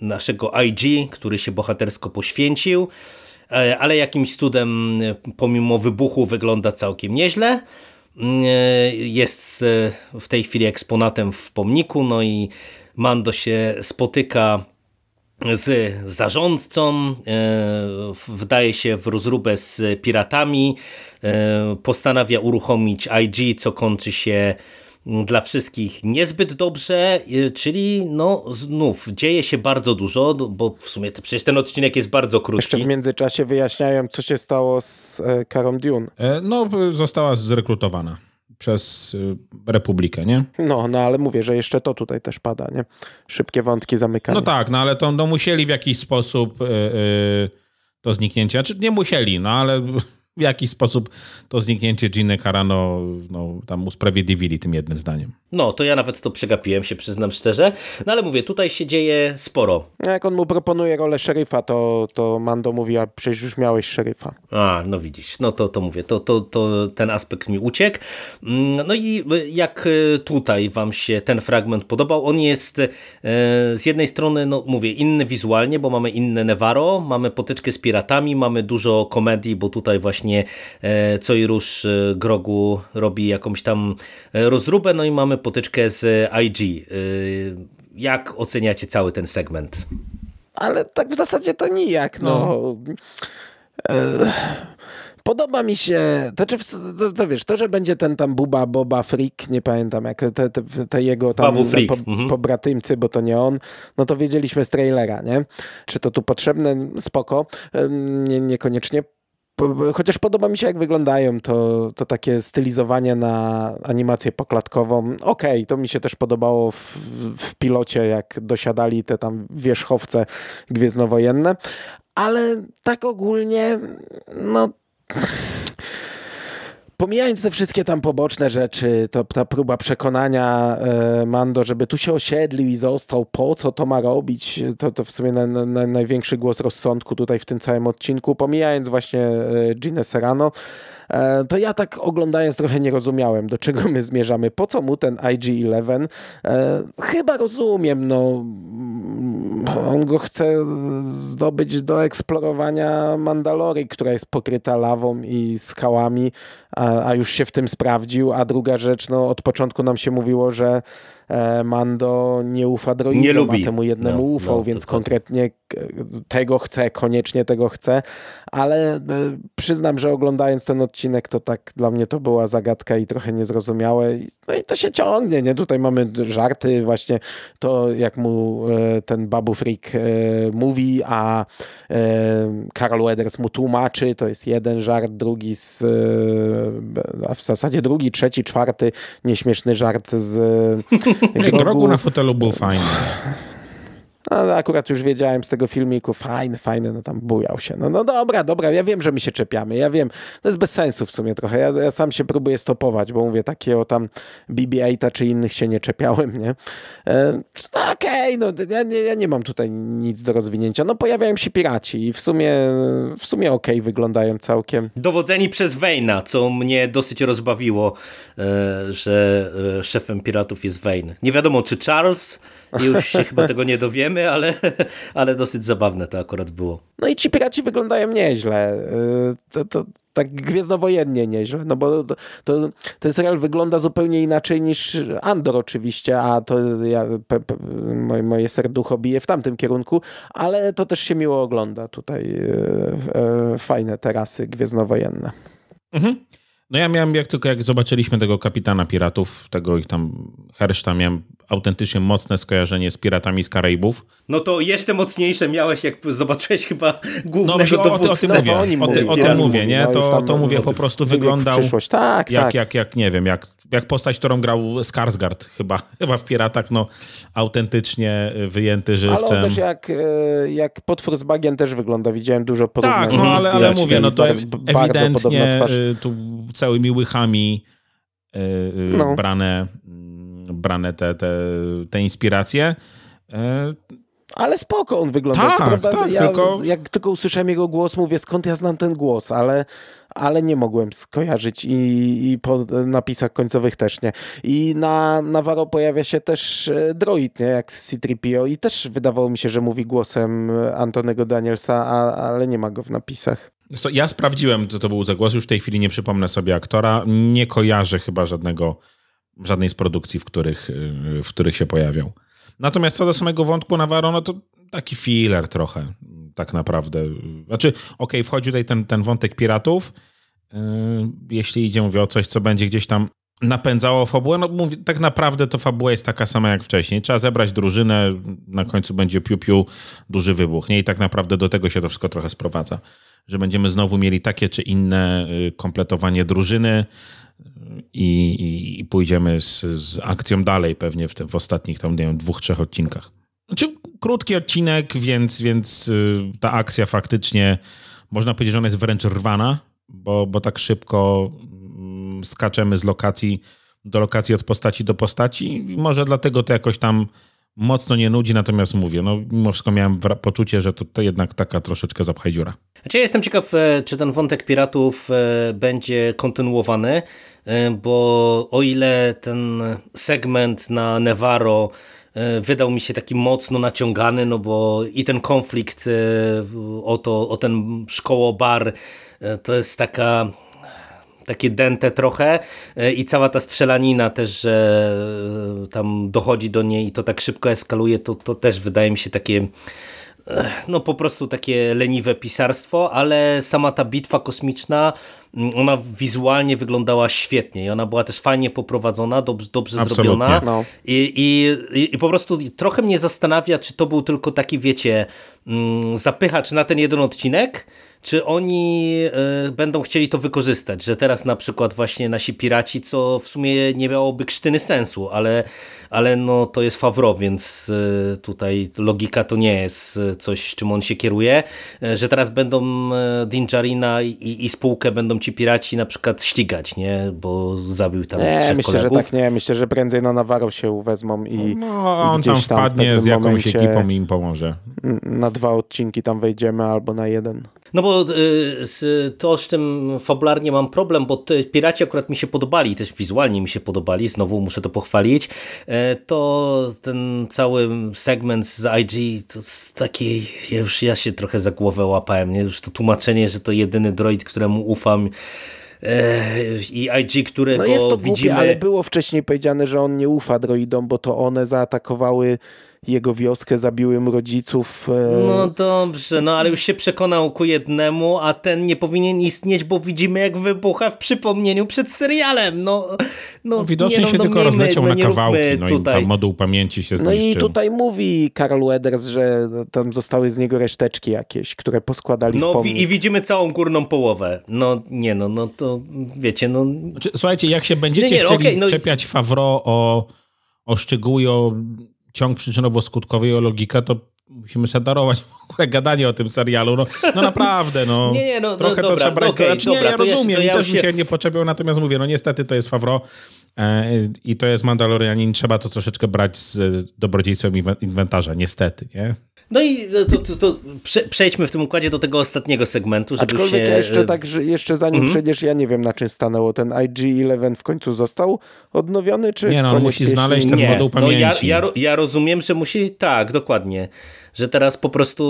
A: naszego IG, który się bohatersko poświęcił. E, ale jakimś cudem e, pomimo wybuchu wygląda całkiem nieźle. Mm, e, jest w tej chwili eksponatem w pomniku, no i Mando się spotyka z zarządcą, wdaje się w rozróbę z piratami, postanawia uruchomić IG, co kończy się dla wszystkich niezbyt dobrze, y, czyli no znów dzieje się bardzo dużo, no, bo w sumie przecież ten odcinek jest bardzo krótki.
C: Jeszcze w międzyczasie wyjaśniają, co się stało z Karą e, Dune.
B: E, no, została zrekrutowana przez y, Republikę, nie?
C: No, no ale mówię, że jeszcze to tutaj też pada, nie? Szybkie wątki zamykania.
B: No tak, no ale to no, musieli w jakiś sposób yy, yy, to zniknięcie, znaczy nie musieli, no ale w jakiś sposób to zniknięcie Giny Carano no, tam usprawiedliwili tym jednym zdaniem.
A: No, to ja nawet to przegapiłem się, przyznam szczerze. No ale mówię, tutaj się dzieje sporo.
C: Jak on mu proponuje rolę szeryfa, to, to Mando mówi, a przecież już miałeś szeryfa.
A: A, no widzisz, no to, to mówię, to, to, to ten aspekt mi uciekł. Mm, no i jak tutaj wam się ten fragment podobał, on jest e, z jednej strony, no mówię, inny wizualnie, bo mamy inne Nevarro, mamy potyczkę z piratami, mamy dużo komedii, bo tutaj właśnie właśnie e, co i rusz e, Grogu robi jakąś tam e, rozróbę, no i mamy potyczkę z IG. Jak oceniacie cały ten segment?
C: Ale tak w zasadzie to nijak. No. no. Podoba mi się, to, to, to, wiesz, to, że będzie ten tam Buba Boba Freak, nie pamiętam jak te, te, te jego tam po, mhm. pobratymcy, bo to nie on, no to wiedzieliśmy z trailera, nie? Czy to tu potrzebne? Spoko. Nie, niekoniecznie chociaż podoba mi się, jak wyglądają to, to takie stylizowanie na animację poklatkową. Okej, okay, to mi się też podobało w, w pilocie, jak dosiadali te tam wierzchowce gwiezdnowojenne, ale tak ogólnie, no pomijając te wszystkie tam poboczne rzeczy, to ta próba przekonania e, Mando, żeby tu się osiedlił i został, po co to ma robić, to, to w sumie na, na, największy głos rozsądku tutaj w tym całym odcinku, pomijając właśnie e, Ginę Serrano, to ja tak oglądając trochę nie rozumiałem, do czego my zmierzamy, po co mu ten IG-11. E, chyba rozumiem, no. On go chce zdobyć do eksplorowania Mandalory, która jest pokryta lawą i skałami, a, a już się w tym sprawdził, a druga rzecz, no od początku nam się mówiło, że E, Mando nie ufa droidom, nie lubi. a temu jednemu no, ufał, no, więc konkretnie tego chce, koniecznie tego chce, ale e, przyznam, że oglądając ten odcinek, to tak dla mnie to była zagadka i trochę niezrozumiałe. No i to się ciągnie, nie? Tutaj mamy żarty, właśnie to jak mu e, ten Babu Freak mówi, a Carl Weathers mu tłumaczy, to jest jeden żart, drugi z, a w zasadzie drugi, trzeci, czwarty nieśmieszny żart z
B: nie, grogu na fotelu był fajny.
C: No, akurat już wiedziałem z tego filmiku, fajny, fajny, no tam bujał się. No, no dobra, dobra, ja wiem, że my się czepiamy, ja wiem, to jest bez sensu w sumie trochę. Ja, ja sam się próbuję stopować, bo mówię, takiego tam BB-8 czy innych się nie czepiałem, nie? E, Okej, okay, no ja nie, ja nie mam tutaj nic do rozwinięcia. No pojawiają się piraci i w sumie, w sumie okej okay, wyglądają całkiem.
A: Dowodzeni przez Wejna, co mnie dosyć rozbawiło, e, że e, szefem piratów jest Wayne. Nie wiadomo, czy Charles już się chyba tego nie dowiemy, ale, ale dosyć zabawne to akurat było.
C: No i ci piraci wyglądają nieźle. Y, to, to, tak gwiezdnowojennie nieźle, no bo to, to, ten serial wygląda zupełnie inaczej niż Andor oczywiście, a to ja, pe, pe, moje, moje serducho bije w tamtym kierunku, ale to też się miło ogląda tutaj. Y, y, fajne terasy gwiezdnowojenne. Mhm.
B: No ja miałem, jak tylko jak zobaczyliśmy tego kapitana piratów, tego ich tam Herszta, miałem autentycznie mocne skojarzenie z piratami z Karaibów.
A: No to jeszcze mocniejsze miałeś, jak zobaczyłeś chyba głównego no,
B: o, o, o tym mówię, o, ty, o tym mówię, nie? No, to, to mówię, po prostu wyglądał tak, jak, tak. Jak, jak, nie wiem, jak, jak postać, którą grał Skarsgård chyba, chyba w Piratach, no autentycznie wyjęty żywcem. Ale
C: on też jak, e, jak potwór z bagien też wygląda, widziałem dużo porównań.
B: Tak, no ale, ale mówię, no to ewidentnie y, tu całymi łychami y, y, no. brane brane te, te, te inspiracje. E,
C: ale spoko on wygląda.
B: Tak, prawda, tak,
C: ja, tylko... Jak tylko usłyszałem jego głos, mówię skąd ja znam ten głos, ale, ale nie mogłem skojarzyć i, i po napisach końcowych też nie. I na Navarro pojawia się też e, droid, nie? jak C-3PO i też wydawało mi się, że mówi głosem Antonego Danielsa, a, ale nie ma go w napisach.
B: Ja sprawdziłem, co to był za głos, już w tej chwili nie przypomnę sobie aktora. Nie kojarzę chyba żadnego żadnej z produkcji, w których, w których się pojawiał. Natomiast co do samego wątku Navarro, no to taki filler trochę, tak naprawdę. Znaczy, okej, okay, wchodzi tutaj ten, ten wątek piratów, yy, jeśli idzie, mówię o coś, co będzie gdzieś tam napędzało fabułę, no mówię, tak naprawdę to fabuła jest taka sama jak wcześniej. Trzeba zebrać drużynę, na końcu będzie piu-piu, duży wybuch, nie? I tak naprawdę do tego się to wszystko trochę sprowadza. Że będziemy znowu mieli takie czy inne y, kompletowanie drużyny, i, i pójdziemy z, z, akcją dalej pewnie w, w ostatnich tam, nie wiem, dwóch, trzech odcinkach. Znaczy krótki odcinek, więc, więc y, ta akcja faktycznie można powiedzieć, że ona jest wręcz rwana, bo, bo tak szybko mm, skaczemy z lokacji do lokacji, od postaci do postaci. Może dlatego to jakoś tam mocno nie nudzi, natomiast mówię, no mimo wszystko miałem poczucie, że to, to jednak taka troszeczkę zapchaj dziura.
A: Znaczy ja jestem ciekaw, e, czy ten wątek piratów e, będzie kontynuowany, e, bo o ile ten segment na Nevaro wydał mi się taki mocno naciągany, no bo i ten konflikt o, to, o ten szkołobar to jest taka takie dęte trochę i cała ta strzelanina też, że tam dochodzi do niej i to tak szybko eskaluje, to, to też wydaje mi się takie no po prostu takie leniwe pisarstwo, ale sama ta bitwa kosmiczna, mm, ona wizualnie wyglądała świetnie i ona była też fajnie poprowadzona, dobrze, dobrze zrobiona no. I, i, i po prostu trochę mnie zastanawia, czy to był tylko taki, wiecie, mm, zapychacz na ten jeden odcinek, czy oni będą chcieli to wykorzystać, że teraz na przykład właśnie nasi piraci, co w sumie nie miałoby krztyny sensu, ale ale no to jest Favro, więc e, tutaj logika to nie jest e, coś, czym on się kieruje, e, że teraz będą Dinjarina i, i spółkę będą ci piraci na przykład ścigać, nie? Bo zabił tam
C: nie,
A: trzech
C: myślę,
A: kolegów.
C: że tak nie, myślę, że prędzej na Navarro się wezmą i
B: No, on i tam wpadnie z jakąś ekipą i im pomoże.
C: Na dwa odcinki tam wejdziemy albo na jeden.
A: No bo y, to z tym fabularnie mam problem, bo piraci akurat mi się podobali, też wizualnie mi się podobali, znowu muszę to pochwalić, e, to ten cały segment z IG to taki, już ja się trochę za głowę łapałem, nie? już to tłumaczenie, że to jedyny droid, któremu ufam, e, i IG, którego
C: no jest to
A: widzimy...
C: Ale było wcześniej powiedziane, że on nie ufa droidom, bo to one zaatakowały jego wioskę, zabiły mu rodziców.
A: E, no dobrze, no ale już się przekonał ku jednemu, a ten nie powinien istnieć, bo widzimy jak wybucha w przypomnieniu przed serialem. No,
B: no, no widocznie nie, no, się no, tylko nie rozleciał no, na kawałki, no tutaj. i tam moduł pamięci się zniszczył.
C: No i tutaj mówi Karl Weathers, że tam zostały z niego reszteczki jakieś, które poskładali
A: no,
C: w
A: i widzimy całą górną połowę. No nie no, no to wiecie, no...
B: Znaczy, słuchajcie, jak się będziecie nie, nie, chcieli okay, no... czepiać Favro o, o szczegóły, o ciąg przyczynowo-skutkowy i o logika, to musimy sobie darować w ogóle gadanie o tym serialu. No, no naprawdę, no.
A: nie, nie, no,
B: trochę
A: no,
B: to
A: dobra,
B: trzeba brać.
A: Okay,
B: znaczy, nie,
A: dobra,
B: ja rozumiem
A: ja,
B: i
A: ja
B: też
A: się...
B: mi się nie poczepiał, natomiast mówię, no niestety to jest Favro e, i to jest Mandalorianin, trzeba to troszeczkę brać z dobrodziejstwem inwentarza, niestety, nie?
A: No i to, to, to przejdźmy w tym układzie do tego ostatniego segmentu, żeby
C: Aczkolwiek
A: się...
C: ja jeszcze tak, że jeszcze zanim mhm. przejdziesz, ja nie wiem na czym stanęło. Ten IG-11 w końcu został odnowiony, czy...
B: Nie no, on musi znaleźć ten nie. moduł pamięci.
A: No ja, ja, ja rozumiem, że musi... Tak, dokładnie że teraz po prostu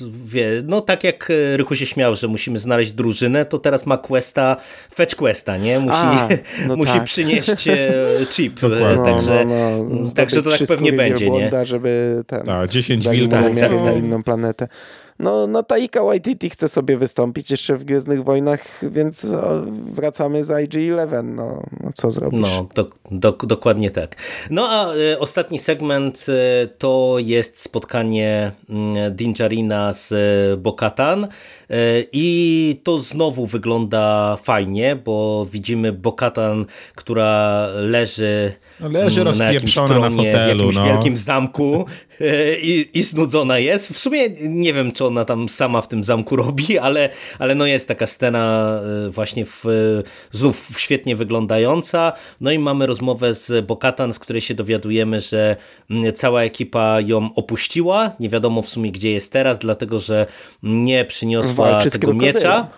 A: e, wie, no tak jak Rychu się śmiał, że musimy znaleźć drużynę, to teraz ma questa, fetch questa, nie? Musi, A, no musi tak. przynieść e, chip, e, no, także, no, no, także to tak pewnie będzie, nie?
C: żeby ten,
B: tak, 10 wilków tak,
C: tak, na inną planetę. No, no Taika Waititi chce sobie wystąpić jeszcze w Gwiezdnych Wojnach, więc wracamy z IG-11, no, no co zrobisz?
A: No, do, do, dokładnie tak. No a y, ostatni segment y, to jest spotkanie y, Dinjarina z Bokatan i to znowu wygląda fajnie, bo widzimy Bokatan, która leży
B: no leży mm, na jakimś tronie, na fotelu,
A: w jakimś
B: no.
A: wielkim zamku i, i znudzona jest. W sumie nie wiem, czy ona tam sama w tym zamku robi, ale, ale no jest taka scena e, właśnie w, znów świetnie wyglądająca. No i mamy rozmowę z Bokatan, z której się dowiadujemy, że mm, cała ekipa ją opuściła. Nie wiadomo w sumie, gdzie jest teraz, dlatego że nie przyniosła Walczy tego miecza.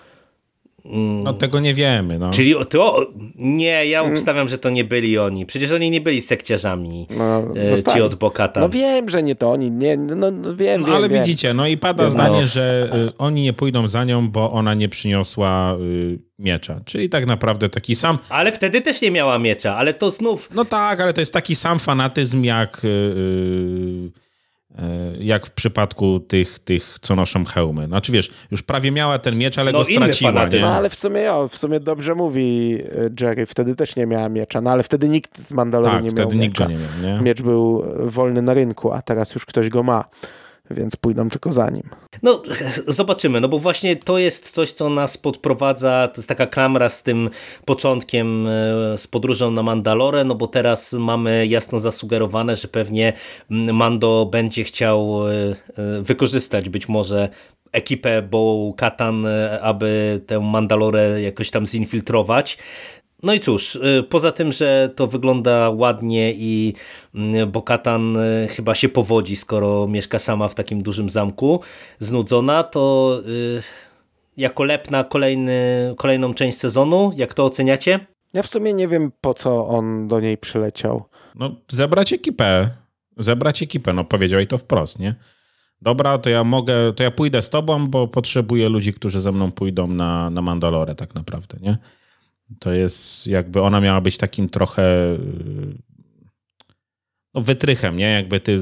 B: No tego nie wiemy. No.
A: Czyli to, nie, ja mm. obstawiam, że to nie byli oni. Przecież oni nie byli sekciarzami no, e, ci od Bokata.
C: No wiem, że nie to oni, nie, no, no wiem, no, wiem
B: Ale
C: wiem.
B: widzicie, no i pada zdanie, że y, oni nie pójdą za nią, bo ona nie przyniosła y, miecza. Czyli tak naprawdę taki sam...
A: Ale wtedy też nie miała miecza, ale to znów...
B: No tak, ale to jest taki sam fanatyzm jak... Y, E, jak w przypadku tych, tych, co noszą hełmy. Znaczy wiesz, już prawie miała ten miecz, ale no, go straciła. Nie?
C: No ale w sumie w sumie dobrze mówi e, Jerry, wtedy też nie miała miecza, no ale wtedy nikt z Mandaloru tak, nie miał wtedy miecza. Nikt go nie miał, nie? Miecz był wolny na rynku, a teraz już ktoś go ma więc pójdą tylko za nim.
A: No, zobaczymy, no bo właśnie to jest coś, co nas podprowadza, to jest taka klamra z tym początkiem, e, z podróżą na Mandalore, no bo teraz mamy jasno zasugerowane, że pewnie Mando będzie chciał e, e, wykorzystać być może ekipę Bo Katan, aby tę Mandalore jakoś tam zinfiltrować. No i cóż, y, poza tym, że to wygląda ładnie i mm, Bokatan y, chyba się powodzi, skoro mieszka sama w takim dużym zamku, znudzona, to y, jako lepna kolejny, kolejną część sezonu, jak to oceniacie?
C: Ja w sumie nie wiem, po co on do niej przyleciał.
B: No, zebrać ekipę. Zebrać ekipę, no powiedział to wprost, nie? Dobra, to ja mogę, to ja pójdę z tobą, bo potrzebuję ludzi, którzy ze mną pójdą na, na Mandalore tak naprawdę, nie? To jest jakby ona miała być takim trochę no, wytrychem, nie? Jakby ty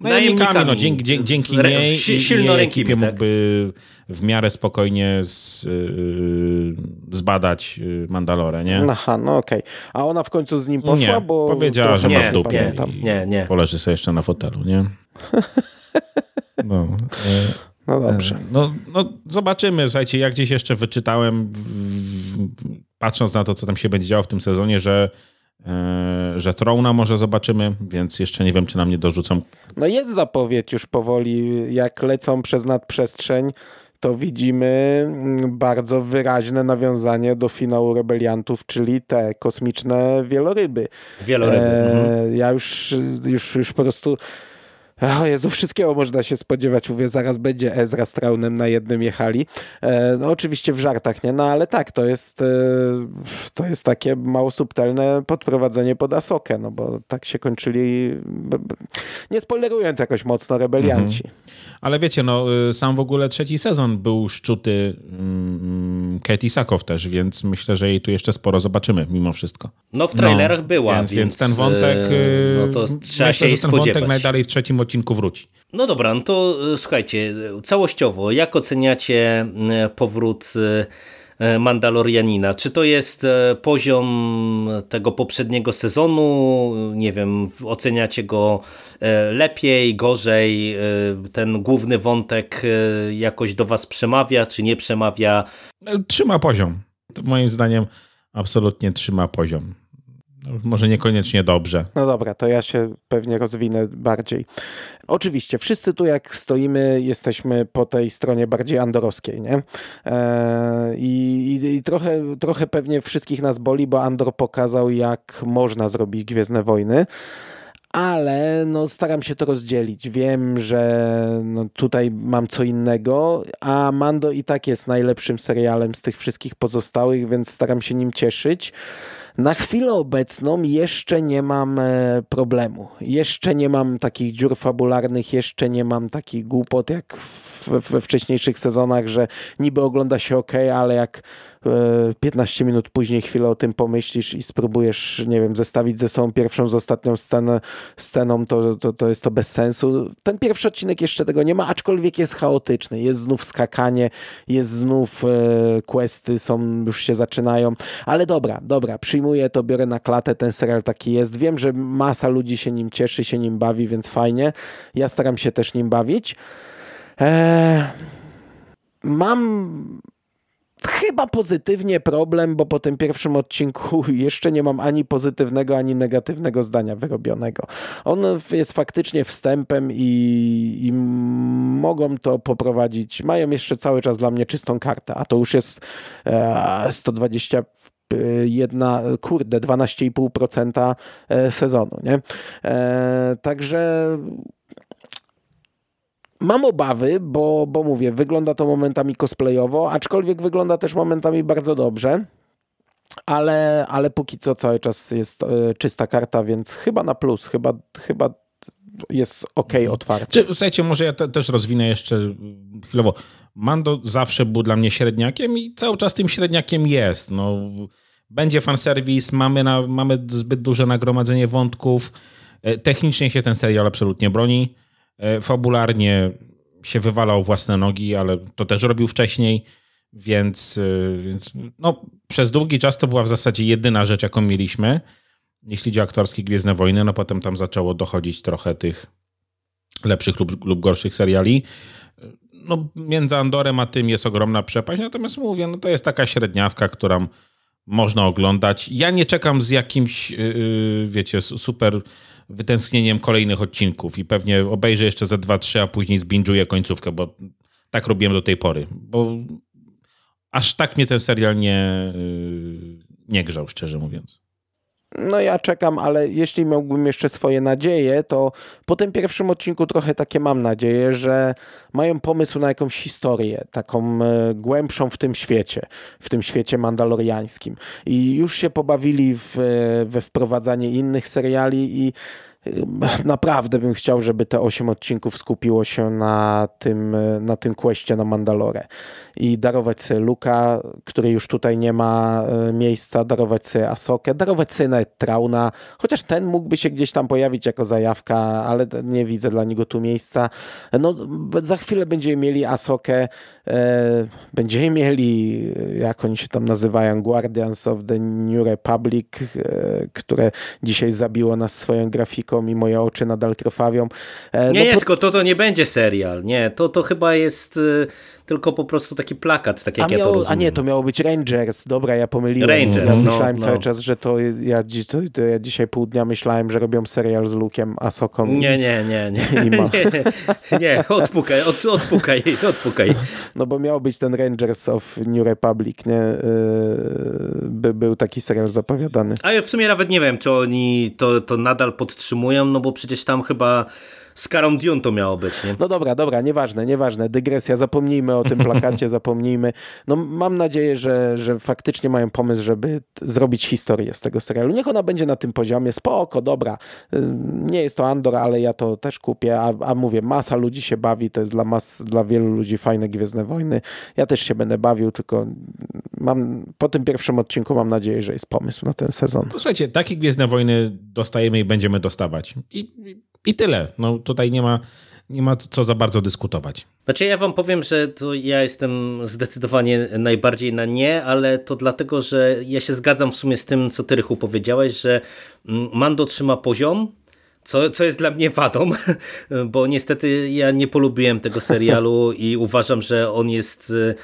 B: najemnikami, no, dzięki, dzięki, dzięki niej i ekipie tak? mógłby w miarę spokojnie z, yy, zbadać y, Mandalorę, nie?
C: Aha, no okej. Okay. A ona w końcu z nim poszła,
B: nie,
C: bo...
B: powiedziała, że
A: nie,
B: masz dupę
A: nie, nie, nie.
B: poleży sobie jeszcze na fotelu, nie? No.
C: E, No dobrze.
B: No, no zobaczymy, słuchajcie, jak gdzieś jeszcze wyczytałem, patrząc na to, co tam się będzie działo w tym sezonie, że E, że Trona może zobaczymy, więc jeszcze nie wiem, czy nam nie dorzucą.
C: No jest zapowiedź już powoli, jak lecą przez nadprzestrzeń, to widzimy mm, bardzo wyraźne nawiązanie do finału rebeliantów, czyli te kosmiczne wieloryby.
A: Wieloryby. E,
C: mhm. Ja już, już, już po prostu o Jezu, wszystkiego można się spodziewać. Mówię, zaraz będzie Ezra z Traunem na jednym jechali. E, no oczywiście w żartach, nie? No ale tak, to jest e, to jest takie mało subtelne podprowadzenie pod Asokę, no bo tak się kończyli nie spoilerując jakoś mocno rebelianci. Mhm.
B: Ale wiecie, no y, sam w ogóle trzeci sezon był szczuty um, Katie Sakow też, więc myślę, że jej tu jeszcze sporo zobaczymy mimo wszystko.
A: No w trailerach no, była,
B: więc, więc, ten wątek y, no to trzeba myślę, się że ten spodziewać. wątek najdalej w trzecim odcinku wróci.
A: No dobra, no to e, słuchajcie, całościowo, jak oceniacie e, powrót e, Mandalorianina? Czy to jest poziom tego poprzedniego sezonu? Nie wiem, oceniacie go lepiej, gorzej? Ten główny wątek jakoś do was przemawia, czy nie przemawia?
B: Trzyma poziom. To moim zdaniem absolutnie trzyma poziom. Może niekoniecznie dobrze.
C: No dobra, to ja się pewnie rozwinę bardziej. Oczywiście, wszyscy tu jak stoimy, jesteśmy po tej stronie bardziej andorowskiej, nie? Eee, i, i, trochę, trochę pewnie wszystkich nas boli, bo Andor pokazał, jak można zrobić Gwiezdne Wojny ale no, staram się to rozdzielić. Wiem, że no, tutaj mam co innego, a Mando i tak jest najlepszym serialem z tych wszystkich pozostałych, więc staram się nim cieszyć. Na chwilę obecną jeszcze nie mam e, problemu. Jeszcze nie mam takich dziur fabularnych, jeszcze nie mam takich głupot jak we wcześniejszych sezonach, że niby ogląda się ok, ale jak 15 minut później chwilę o tym pomyślisz i spróbujesz, nie wiem, zestawić ze sobą pierwszą z ostatnią scenę, sceną, to, to, to jest to bez sensu. Ten pierwszy odcinek jeszcze tego nie ma, aczkolwiek jest chaotyczny. Jest znów skakanie, jest znów e, questy, są, już się zaczynają. Ale dobra, dobra, przyjmuję to, biorę na klatę, ten serial taki jest. Wiem, że masa ludzi się nim cieszy, się nim bawi, więc fajnie. Ja staram się też nim bawić. Eee, mam chyba pozytywnie problem, bo po tym pierwszym odcinku jeszcze nie mam ani pozytywnego, ani negatywnego zdania wyrobionego. On jest faktycznie wstępem i, i mogą to poprowadzić. Mają jeszcze cały czas dla mnie czystą kartę, a to już jest e, 120 jedna, kurde, 12,5% e, sezonu, nie? E, także Mam obawy, bo, bo mówię, wygląda to momentami cosplayowo, aczkolwiek wygląda też momentami bardzo dobrze. Ale, ale póki co cały czas jest e, czysta karta, więc chyba na plus, chyba, chyba jest ok mhm. otwarcie.
B: Słuchajcie, może ja te, też rozwinę jeszcze chwilowo. Mando zawsze był dla mnie średniakiem i cały czas tym średniakiem jest. No, będzie fanserwis, mamy, na, mamy zbyt duże nagromadzenie wątków. E, technicznie się ten serial absolutnie broni. E, fabularnie się wywalał własne nogi, ale to też robił wcześniej, więc, e, więc no, przez długi czas to była w zasadzie jedyna rzecz, jaką mieliśmy, jeśli o aktorskie Gwiezdne Wojny, no potem tam zaczęło dochodzić trochę tych lepszych lub, lub gorszych seriali. No, między Andorem a tym jest ogromna przepaść, natomiast mówię, no to jest taka średniawka, którą można oglądać. Ja nie czekam z jakimś, yy, wiecie, super wytęsknieniem kolejnych odcinków i pewnie obejrzę jeszcze za dwa, trzy, a później zbinżuję końcówkę, bo tak robiłem do tej pory. Bo aż tak mnie ten serial nie, yy, nie grzał, szczerze mówiąc.
C: No ja czekam, ale jeśli miałbym jeszcze swoje nadzieje, to po tym pierwszym odcinku trochę takie mam nadzieję, że mają pomysł na jakąś historię, taką e, głębszą w tym świecie, w tym świecie mandaloriańskim. I już się pobawili w, e, we wprowadzanie innych seriali i naprawdę bym chciał, żeby te 8 odcinków skupiło się na tym, na tym questie na Mandalore i darować sobie Luka, który już tutaj nie ma e, miejsca, darować sobie Asokę, darować sobie nawet Trauna, chociaż ten mógłby się gdzieś tam pojawić jako zajawka, ale nie widzę dla niego tu miejsca. No, za chwilę będziemy mieli Asokę, e, będziemy mieli, jak oni się tam nazywają, Guardians of the New Republic, e, które dzisiaj zabiło nas swoją grafiką wszystko i moje oczy nadal krwawią.
A: E, nie, no, nie, po... tylko to, to nie będzie serial, nie, to, to chyba jest y, tylko po prostu taki plakat, tak jak a ja to rozumiem.
C: A nie, to miało być Rangers, dobra, ja pomyliłem.
A: Rangers,
C: ja
A: no,
C: myślałem
A: no.
C: cały czas, że to ja, to, to ja dzisiaj pół dnia myślałem, że robią serial z Luke'em, Asoką.
A: Nie, nie, nie, nie. nie, nie, nie, odpukaj, od, odpukaj, odpukaj.
C: No bo miał być ten Rangers of New Republic, nie? Y, by był taki serial zapowiadany.
A: A ja w sumie nawet nie wiem, czy oni to, to nadal podtrzymują, no bo przecież tam chyba z Karą Dune to miało być, nie?
C: No dobra, dobra, nieważne, nieważne. Dygresja, zapomnijmy o tym plakacie, zapomnijmy. No mam nadzieję, że, że faktycznie mają pomysł, żeby zrobić historię z tego serialu. Niech ona będzie na tym poziomie, spoko, dobra. Nie jest to Andor, ale ja to też kupię, a, a mówię, masa ludzi się bawi, to jest dla, mas, dla wielu ludzi fajne Gwiezdne Wojny. Ja też się będę bawił, tylko mam, po tym pierwszym odcinku mam nadzieję, że jest pomysł na ten sezon.
B: Słuchajcie, takie Gwiezdne Wojny dostajemy i będziemy dostawać. I, i tyle. No tutaj nie ma, nie ma co za bardzo dyskutować.
A: Znaczy ja wam powiem, że to ja jestem zdecydowanie najbardziej na nie, ale to dlatego, że ja się zgadzam w sumie z tym, co ty Rychu powiedziałeś, że mm, Mando trzyma poziom, co, co jest dla mnie wadą, bo niestety ja nie polubiłem tego serialu i uważam, że on jest E,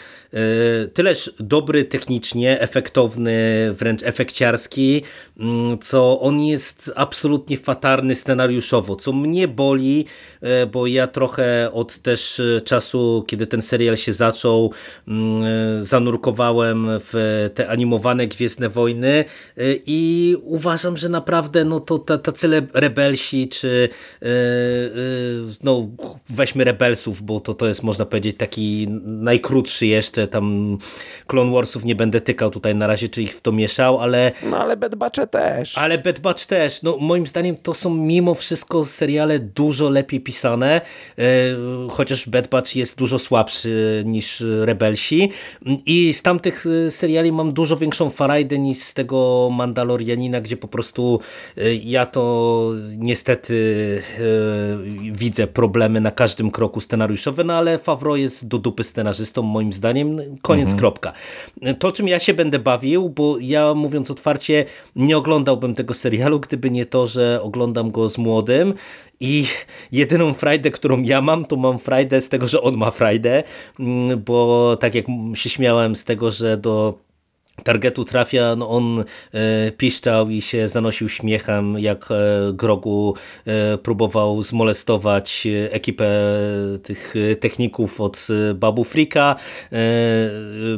A: tyleż dobry technicznie, efektowny, wręcz efekciarski, mm, co on jest absolutnie fatarny scenariuszowo, co mnie boli, e, bo ja trochę od też czasu, kiedy ten serial się zaczął, mm, zanurkowałem w te animowane Gwiezdne Wojny e, i uważam, że naprawdę no to tacy rebelsi, czy no weźmy rebelsów, bo to, to jest można powiedzieć taki najkrótszy jeszcze jeszcze tam Clone Warsów nie będę tykał tutaj na razie, czy ich w to mieszał, ale...
C: No ale Bad Batch też.
A: Ale Bad Batch też. No moim zdaniem to są mimo wszystko seriale dużo lepiej pisane, e, chociaż Bad Batch jest dużo słabszy niż Rebelsi i z tamtych e, seriali mam dużo większą farajdę niż z tego Mandalorianina, gdzie po prostu e, ja to niestety widzę problemy na każdym kroku scenariuszowe, no ale Favreau jest do dupy scenarzystą moim zdaniem koniec, mhm. kropka. To, czym ja się będę bawił, bo ja mówiąc otwarcie, nie oglądałbym tego serialu, gdyby nie to, że oglądam go z młodym i jedyną frajdę, którą ja mam, to mam frajdę z tego, że on ma frajdę, mm, bo tak jak się śmiałem z tego, że do targetu trafia, no on e, piszczał i się zanosił śmiechem, jak e, Grogu e, próbował zmolestować ekipę tych techników od Babu Frika.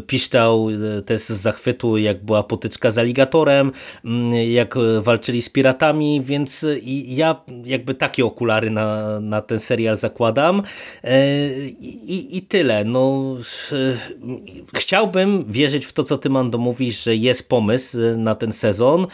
A: Piszczał też z zachwytu, jak była potyczka z aligatorem, jak walczyli z piratami, więc ja jakby takie okulary na, na ten serial zakładam. I, i tyle. No, chciałbym wierzyć w to, co ty, Mando, mówisz, że jest pomysł e, na ten sezon,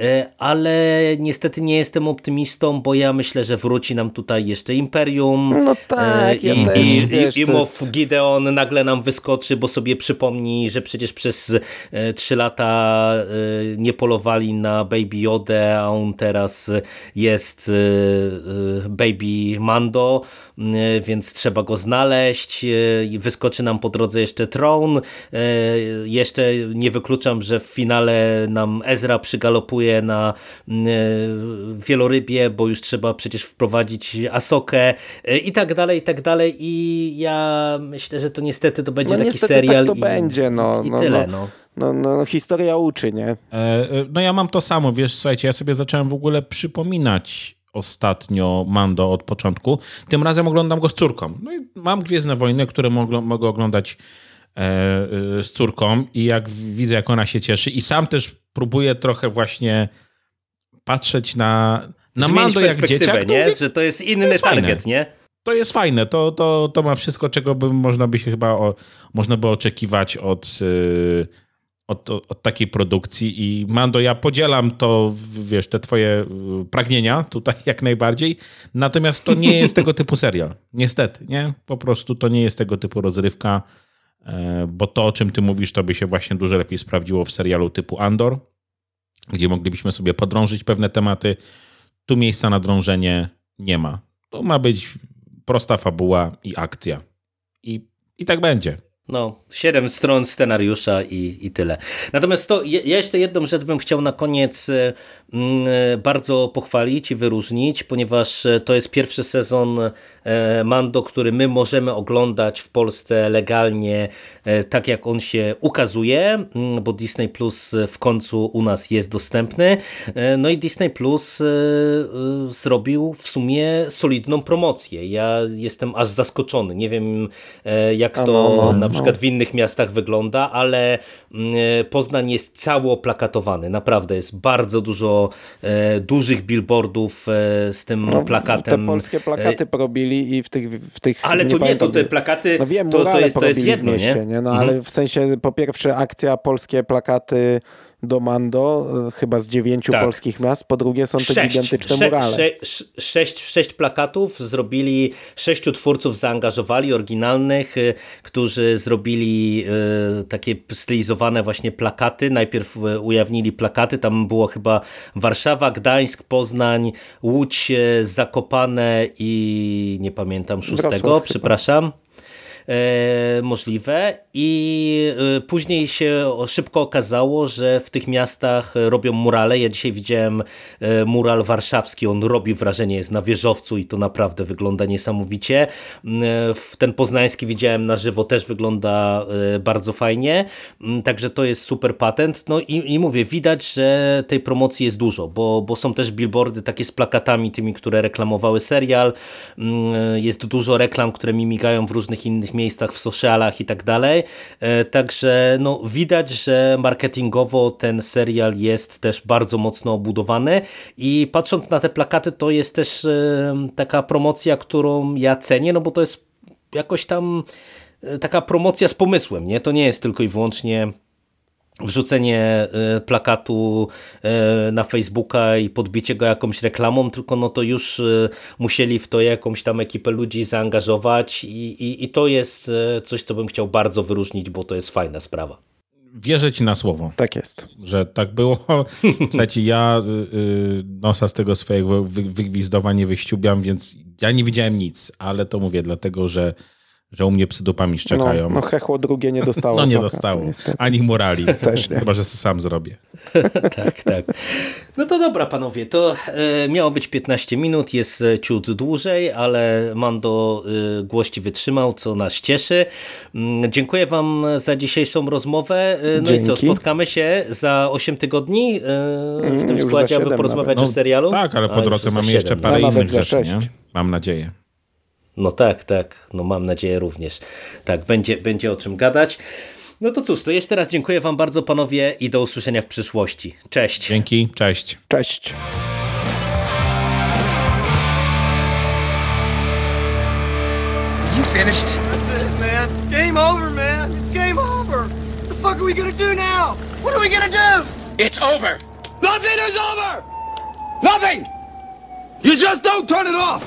A: e, ale niestety nie jestem optymistą, bo ja myślę, że wróci nam tutaj jeszcze Imperium.
C: No tak,
A: ja i, też, i, wiesz, i Moff jest... Gideon nagle nam wyskoczy, bo sobie przypomni, że przecież przez trzy lata nie polowali na Baby Yoda, a on teraz jest Baby Mando, więc trzeba go znaleźć. Wyskoczy nam po drodze jeszcze Tron. Jeszcze nie wykluczam, że w finale nam Ezra przygalopuje na e, wielorybie, bo już trzeba przecież wprowadzić Asokę e, i tak dalej, i tak dalej i ja myślę, że to niestety to będzie no, taki tak serial
C: tak to
A: i,
C: będzie, no,
A: i
C: no,
A: tyle.
C: No. No, no, no, historia uczy, nie?
B: E, no ja mam to samo, wiesz, słuchajcie, ja sobie zacząłem w ogóle przypominać ostatnio Mando od początku. Tym razem oglądam go z córką. No i mam Gwiezdne Wojny, które mogę, mogę oglądać E, e, z córką i jak widzę, jak ona się cieszy i sam też próbuję trochę właśnie patrzeć na, na Mando jak dzieciak.
A: Nie? Mówię, że to jest inny to jest target, fajne. nie?
B: To jest fajne, to, to, to ma wszystko, czego by można by się chyba o, można by oczekiwać od, yy, od, od, takiej produkcji i Mando, ja podzielam to, wiesz, te twoje pragnienia tutaj jak najbardziej, natomiast to nie jest tego typu serial. Niestety, nie? Po prostu to nie jest tego typu rozrywka. E, bo to, o czym ty mówisz, to by się właśnie dużo lepiej sprawdziło w serialu typu Andor, gdzie moglibyśmy sobie podrążyć pewne tematy. Tu miejsca na drążenie nie ma. To ma być prosta fabuła i akcja. I, i tak będzie.
A: No, siedem stron scenariusza i, i tyle. Natomiast to, ja jeszcze jedną rzecz bym chciał na koniec e, mm, bardzo pochwalić i wyróżnić, ponieważ e, to jest pierwszy sezon Mando, który my możemy oglądać w Polsce legalnie, tak jak on się ukazuje, mm, bo Disney Plus w końcu u nas jest dostępny. No i Disney Plus zrobił w sumie solidną promocję. Ja jestem aż zaskoczony. Nie wiem, jak to no, no, przykład w innych miastach wygląda, ale mm, Poznań jest cało oplakatowany. Naprawdę jest bardzo dużo e, dużych billboardów e, z tym no, plakatem.
C: Te polskie plakaty porobili i w tych... W tych
A: ale to nie, to te plakaty no wiem, to, to, jest, to jest jedno, mieście, nie?
C: nie? No mhm. ale w sensie po pierwsze akcja polskie plakaty do Mando, e, chyba z dziewięciu tak. polskich miast, po drugie są to sześć, gigantyczne sze, murale. Sze,
A: sześć, sześć plakatów zrobili, sześciu twórców zaangażowali, oryginalnych, e, którzy zrobili e, takie stylizowane właśnie plakaty. Najpierw ujawnili plakaty, tam było chyba Warszawa, Gdańsk, Poznań, Łódź, Zakopane i nie pamiętam szóstego, Wrocław, przepraszam. Chyba. E, możliwe i e, później się szybko okazało, że w tych miastach robią murale. Ja dzisiaj widziałem e, mural warszawski, on robi wrażenie, jest na wieżowcu i to naprawdę wygląda niesamowicie. Ten poznański widziałem na żywo, też wygląda bardzo fajnie, także to jest super patent. No i, i mówię, widać, że tej promocji jest dużo, bo, bo są też billboardy takie z plakatami tymi, które reklamowały serial. Jest dużo reklam, które mi migają w różnych innych miejscach, w socialach i tak dalej. E, także no, widać, że marketingowo ten serial jest też bardzo mocno obudowany i patrząc na te plakaty, to jest też e, taka promocja, którą ja cenię, no bo to jest jakoś tam e, taka promocja z pomysłem, nie? To nie jest tylko i wyłącznie wrzucenie e, plakatu e, na Facebooka i podbicie go jakąś reklamą, tylko no to już e, musieli w to jakąś tam ekipę ludzi zaangażować i, i, i to jest coś, co bym chciał bardzo wyróżnić, bo to jest fajna sprawa.
B: Wierzę ci na słowo.
C: Tak jest.
B: Że tak było. Słuchajcie, ja nosa z tego swojego wygwizdowa nie wyściubiam, więc ja nie widziałem nic, ale to mówię dlatego, że że u mnie psydopami szczekają.
C: No, no hechło drugie nie dostało.
B: No nie dostało. Ani morali. Też nie. Chyba, że sam zrobię.
A: tak, tak. No to dobra, panowie. To e, miało być 15 minut, jest e, ciut dłużej, ale Mando e, głości wytrzymał, co nas cieszy. Mm, dziękuję wam za dzisiejszą rozmowę. E, no Dzięki. i co, spotkamy się za 8 tygodni e, w mm, tym składzie, aby porozmawiać o serialu?
B: tak, ale po drodze mamy jeszcze parę no, innych rzeczy, nie? Mam nadzieję.
A: No tak, tak. No mam nadzieję również. Tak, będzie, będzie o czym gadać. No to cóż, to jeszcze raz dziękuję wam bardzo panowie i do usłyszenia w przyszłości. Cześć.
B: Dzięki, cześć.
C: Cześć. You finished? That's it, man. game over, man. It's game over. What the fuck are we gonna do now? What are we gonna do? It's over. Nothing is over. Nothing. You just don't turn it off.